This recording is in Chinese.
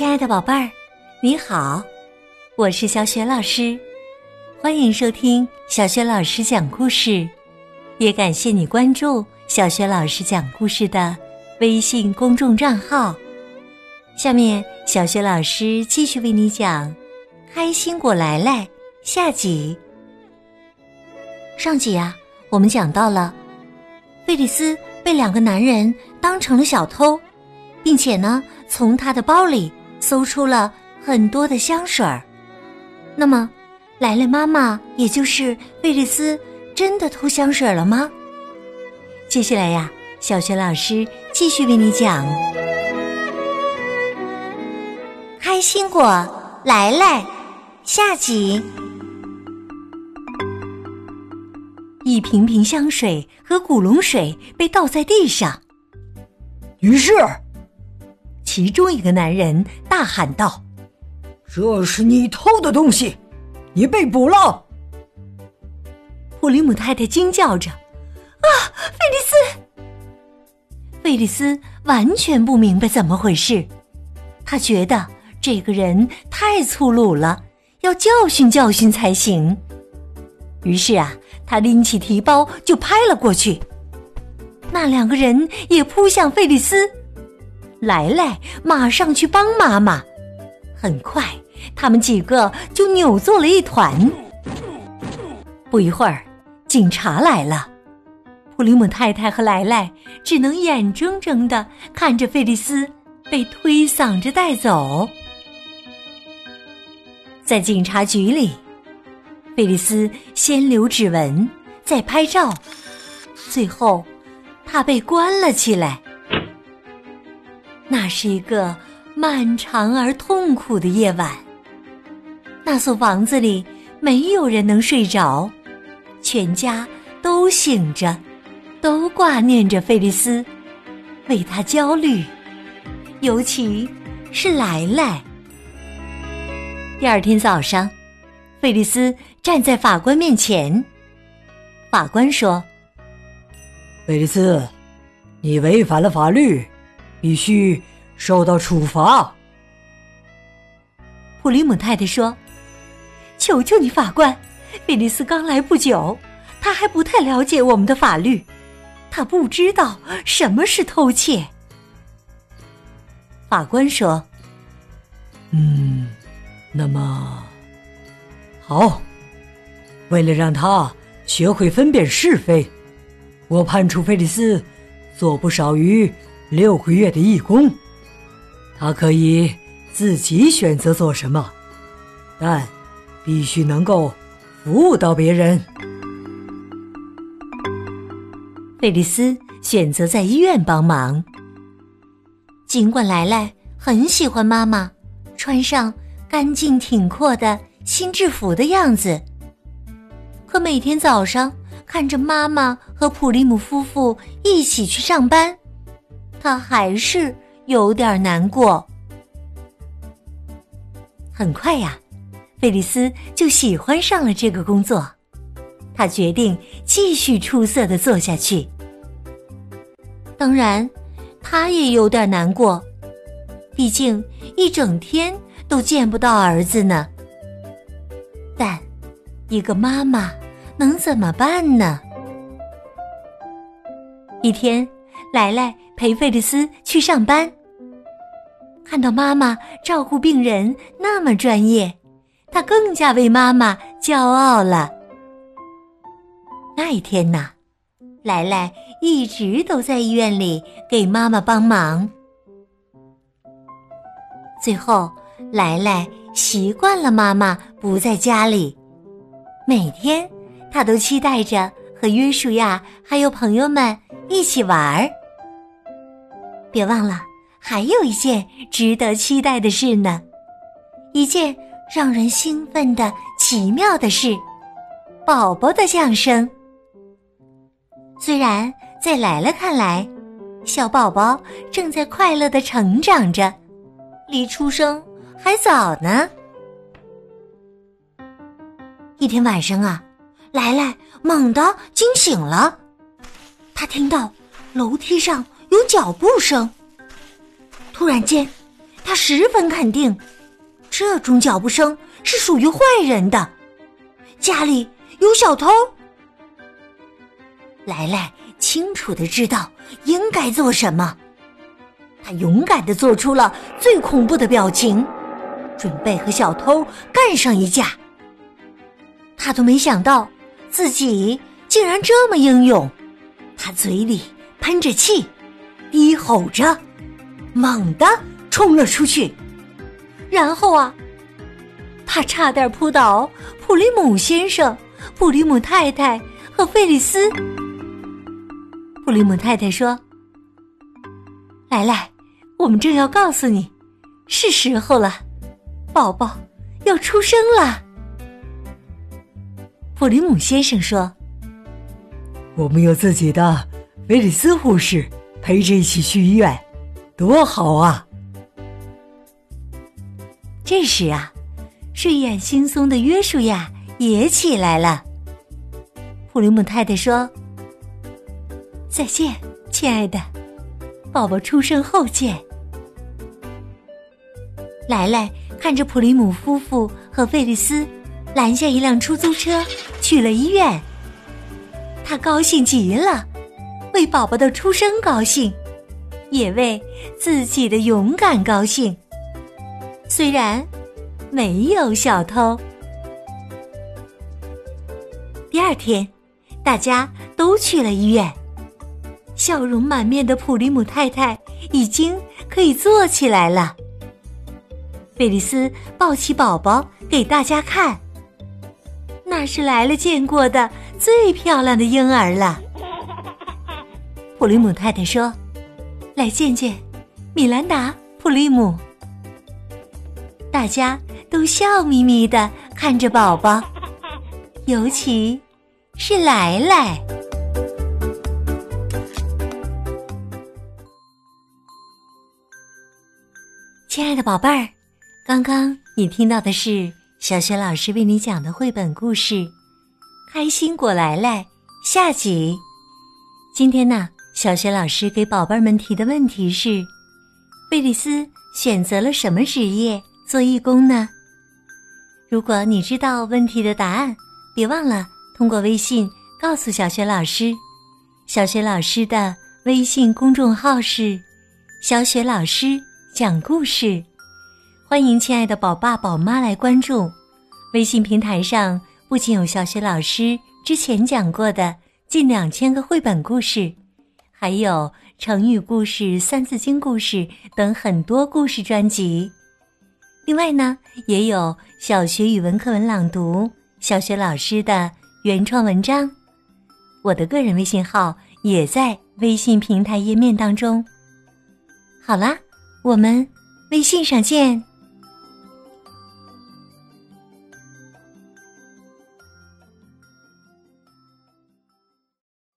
亲爱的宝贝儿，你好，我是小雪老师，欢迎收听小雪老师讲故事，也感谢你关注小雪老师讲故事的微信公众账号。下面，小雪老师继续为你讲《开心果来来》下集。上集啊，我们讲到了菲利斯被两个男人当成了小偷，并且呢，从他的包里。搜出了很多的香水儿，那么，莱莱妈妈也就是贝利斯真的偷香水了吗？接下来呀，小学老师继续为你讲《开心果莱莱》下集。一瓶瓶香水和古龙水被倒在地上，于是。其中一个男人大喊道：“这是你偷的东西，你被捕了！”普里姆太太惊叫着：“啊，费利斯！”费利斯完全不明白怎么回事，他觉得这个人太粗鲁了，要教训教训才行。于是啊，他拎起提包就拍了过去。那两个人也扑向费利斯。来来，马上去帮妈妈。很快，他们几个就扭作了一团。不一会儿，警察来了。普里姆太太和莱莱只能眼睁睁的看着费利斯被推搡着带走。在警察局里，菲利斯先留指纹，再拍照，最后他被关了起来。是一个漫长而痛苦的夜晚。那所房子里没有人能睡着，全家都醒着，都挂念着菲利斯，为他焦虑，尤其是莱莱。第二天早上，菲利斯站在法官面前，法官说：“菲利斯，你违反了法律。”必须受到处罚。普里姆太太说：“求求你，法官，菲利斯刚来不久，他还不太了解我们的法律，他不知道什么是偷窃。”法官说：“嗯，那么好，为了让他学会分辨是非，我判处菲利斯做不少于。”六个月的义工，他可以自己选择做什么，但必须能够服务到别人。菲利斯选择在医院帮忙，尽管莱莱很喜欢妈妈穿上干净挺阔的新制服的样子，可每天早上看着妈妈和普利姆夫妇一起去上班。他还是有点难过。很快呀，菲利斯就喜欢上了这个工作。他决定继续出色的做下去。当然，他也有点难过，毕竟一整天都见不到儿子呢。但，一个妈妈能怎么办呢？一天。莱莱陪费利斯去上班，看到妈妈照顾病人那么专业，他更加为妈妈骄傲了。那一天呐，莱莱一直都在医院里给妈妈帮忙。最后，莱莱习惯了妈妈不在家里，每天他都期待着和约书亚还有朋友们一起玩儿。别忘了，还有一件值得期待的事呢，一件让人兴奋的奇妙的事——宝宝的降生。虽然在莱莱看来，小宝宝正在快乐的成长着，离出生还早呢。一天晚上啊，莱莱猛地惊醒了，他听到楼梯上。有脚步声。突然间，他十分肯定，这种脚步声是属于坏人的，家里有小偷。莱莱清楚的知道应该做什么，他勇敢的做出了最恐怖的表情，准备和小偷干上一架。他都没想到自己竟然这么英勇，他嘴里喷着气，低吼着，猛地冲了出去。然后啊，他差点扑倒普利姆先生、普利姆太太和费里斯。普利姆太太说：“来来，我们正要告诉你，是时候了，宝宝要出生了。”普利姆先生说：“我们有自己的菲利斯护士陪着一起去医院，多好啊！”这时啊，睡眼惺忪的约书亚也起来了。普林姆太太说：“再见，亲爱的，宝宝出生后见。”莱莱看着普林姆夫妇和费利斯。拦下一辆出租车，去了医院。他高兴极了，为宝宝的出生高兴，也为自己的勇敢高兴。虽然没有小偷。第二天，大家都去了医院。笑容满面的普利姆太太已经可以坐起来了。贝利斯抱起宝宝给大家看。那是来了见过的最漂亮的婴儿了。普利姆太太说：“来见见米兰达·普利姆。”大家都笑眯眯的看着宝宝，尤其是来来。亲爱的宝贝儿，刚刚你听到的是。小雪老师为你讲的绘本故事《开心果来来》下集。今天呢，小雪老师给宝贝们提的问题是：贝里斯选择了什么职业做义工呢？如果你知道问题的答案，别忘了通过微信告诉小雪老师。小雪老师的微信公众号是“小雪老师讲故事”。欢迎亲爱的宝爸宝妈来关注，微信平台上不仅有小雪老师之前讲过的近两千个绘本故事，还有成语故事、三字经故事等很多故事专辑。另外呢，也有小学语文课文朗读、小学老师的原创文章。我的个人微信号也在微信平台页面当中。好啦，我们微信上见。